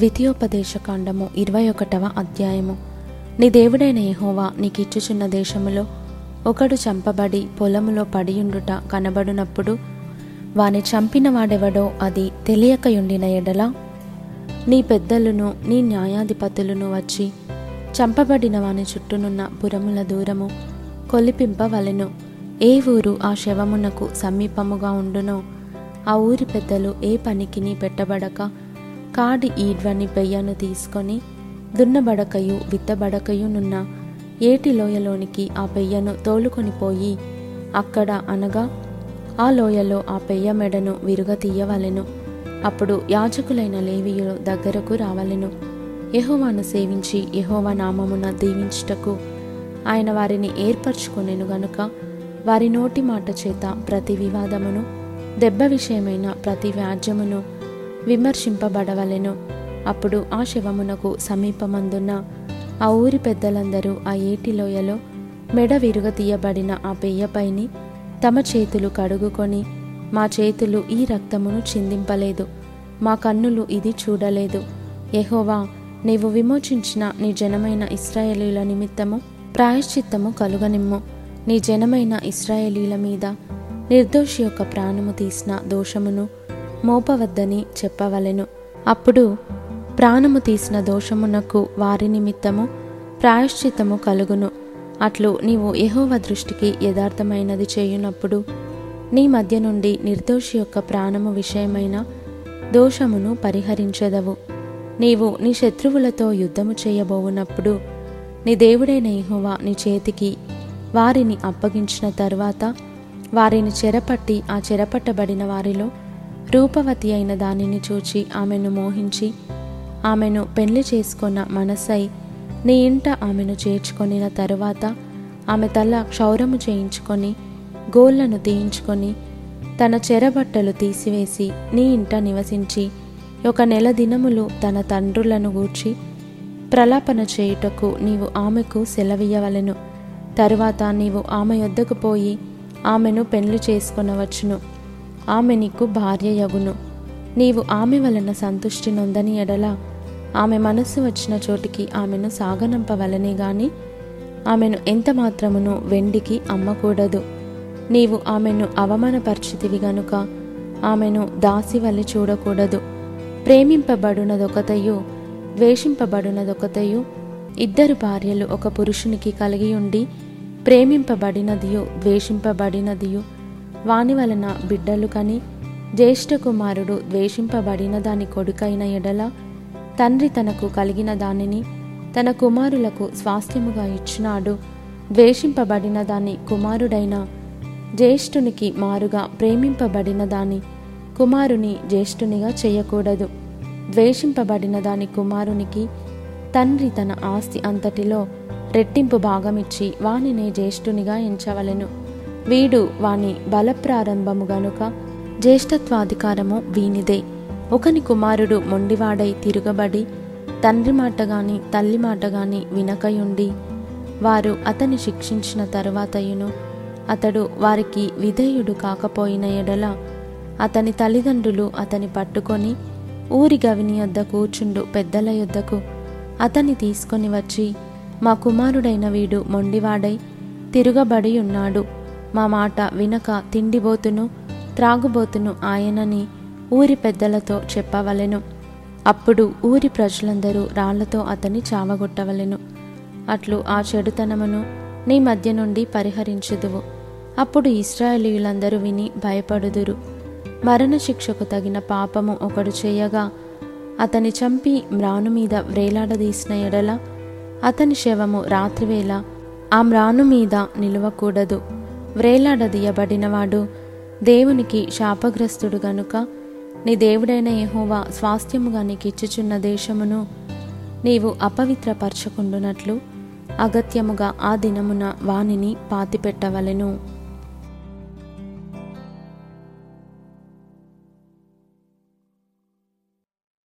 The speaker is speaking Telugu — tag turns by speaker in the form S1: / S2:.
S1: ద్వితీయోపదేశకాండము ఇరవై ఒకటవ అధ్యాయము. నీ దేవుడైన యహోవా నీకిచ్చుచున్న దేశములో ఒకడు చంపబడి పొలములో పడియుండుట కనబడునప్పుడు వాని చంపిన వాడెవడో అది తెలియకయుండిన ఎడల నీ పెద్దలను నీ న్యాయాధిపతులను వచ్చి చంపబడిన వాని చుట్టూనున్న పురముల దూరము కొలిపింపవలెను. ఏ ఊరు ఆ శవమునకు సమీపముగా ఉండునో ఆ ఊరి పెద్దలు ఏ పనికిని పెట్టబడక కాడి ఈడ్వని పెయ్యను తీసుకొని దున్నబడకయు విత్తబడకయునున్న ఏటి లోయలోనికి ఆ పెయ్యను తోలుకొని పోయి అక్కడ అనగా ఆ లోయలో ఆ పెయ్య మెడను విరుగతీయవలెను అప్పుడు యాజకులైన లేవీయులు దగ్గరకు రావలెను. యహోవాను సేవించి యహోవా నామమున దీవించుటకు ఆయన వారిని ఏర్పరచుకొనెను గనుక వారి నోటి మాట చేత ప్రతి వివాదమును దెబ్బ విషయమైన ప్రతి వ్యాజ్యమును విమర్శింపబడవలెను. అప్పుడు ఆ శవమునకు సమీపమందున్న ఆ ఊరి పెద్దలందరూ ఆ ఏటి లోయలో మెడ విరుగతీయబడిన ఆ పెయ్యపైని తమ చేతులు కడుగుకొని మా చేతులు ఈ రక్తమును చిందింపలేదు. మా కన్నులు ఇది చూడలేదు. ఎహోవా నీవు విమోచించిన నీ జనమైన ఇస్రాయేలీల నిమిత్తము ప్రాయశ్చిత్తము కలుగనిమ్ము. నీ జనమైన ఇస్రాయేలీల మీద నిర్దోషి యొక్క ప్రాణము తీసిన దోషమును మోపవద్దని చెప్పవలెను. అప్పుడు ప్రాణము తీసిన దోషమునకు వారి నిమిత్తము ప్రాయశ్చిత్తము కలుగును. అట్లు నీవు యహోవ దృష్టికి యథార్థమైనది చేయునప్పుడు నీ మధ్య నుండి నిర్దోషి యొక్క ప్రాణము విషయమైన దోషమును పరిహరించెదవు. నీవు నీ శత్రువులతో యుద్ధము చేయబోవునప్పుడు నీ దేవుడైన యెహోవా నీ చేతికి వారిని అప్పగించిన తర్వాత వారిని చెరపట్టి ఆ చెరపట్టబడిన వారిలో రూపవతి అయిన దానిని చూచి ఆమెను మోహించి ఆమెను పెళ్ళి చేసుకున్న మనసై నీ ఇంట ఆమెను చేర్చుకొనిన తరువాత ఆమె తల క్షౌరము చేయించుకొని గోళ్ళను తీయించుకొని తన చెరబట్టలు తీసివేసి నీ ఇంట నివసించి ఒక నెల దినములు తన తండ్రులను గూర్చి ప్రలాపన చేయుటకు నీవు ఆమెకు సెలవియ్యవలెను. తరువాత నీవు ఆమె యొద్దకు పోయి ఆమెను పెళ్ళి చేసుకొనవచ్చును. ఆమె నీకు భార్యయగును నీవు ఆమె వలన సంతుష్టి నొందని ఎడల. ఆమె మనస్సు వచ్చిన చోటికి ఆమెను సాగనంపవలనే గాని ఆమెను ఎంత మాత్రమును వెండికి అమ్మకూడదు. నీవు ఆమెను అవమానపరిచితివి గనుక ఆమెను దాసి వలె చూడకూడదు. ప్రేమింపబడునదొకతయు ద్వేషింపబడునదొకతయు ఇద్దరు భార్యలు ఒక పురుషునికి కలిగి ఉండి ప్రేమింపబడినదియు ద్వేషింపబడినదియు వాని వలన బిడ్డలు కని జ్యేష్ఠ కుమారుడు ద్వేషింపబడిన దాని కొడుకైన ఎడల తండ్రి తనకు కలిగిన దానిని తన కుమారులకు స్వాస్థ్యముగా ఇచ్చినాడు. ద్వేషింపబడిన దాని కుమారుడైన జ్యేష్ఠునికి మారుగా ప్రేమింపబడిన దాని కుమారుని జ్యేష్ఠునిగా చేయకూడదు. ద్వేషింపబడిన దాని కుమారునికి తండ్రి తన ఆస్తి అంతటిలో రెట్టింపు భాగమిచ్చి వానినే జ్యేష్ఠునిగా ఎంచవలెను. వీడు వాని బలప్రారంభము గనుక జ్యేష్ఠత్వాధికారము వీనిదే. ఒకని కుమారుడు మొండివాడై తిరగబడి తండ్రి మాట గాని తల్లి మాట గాని వినకయుండి వారు అతని శిక్షించిన తరువాతయును అతడు వారికి విధేయుడు కాకపోయిన ఎడల అతని తల్లిదండ్రులు అతని పట్టుకొని ఊరి గవిని యొద్ద కూర్చుండు పెద్దల యొద్దకు అతన్ని తీసుకొని వచ్చి మా కుమారుడైన వీడు మొండివాడై తిరగబడి ఉన్నాడు మా మాట వినక తిండిబోతును త్రాగుబోతును ఆయనని ఊరి పెద్దలతో చెప్పవలెను. అప్పుడు ఊరి ప్రజలందరూ రాళ్ళతో అతని చావగొట్టవలెను. అట్లు ఆ చెడుతనమును నీ మధ్య నుండి పరిహరించుదువు. అప్పుడు ఇస్రాయేలీయులందరూ విని భయపడుదురు. మరణశిక్షకు తగిన పాపము ఒకడు చేయగా అతని చంపి మ్రాను మీద వ్రేలాడదీసిన ఎడల అతని శవము రాత్రివేళ ఆ మ్రాను మీద నిలువకూడదు. వ్రేలాడదీయబడినవాడు దేవునికి శాపగ్రస్తుడు గనుక నీ దేవుడైన యెహోవా స్వాస్థ్యముగా నీకిచ్చుచున్న దేశమును నీవు అపవిత్రపరచకుండునట్లు అగత్యముగా ఆ దినమున వానిని పాతిపెట్టవలెను.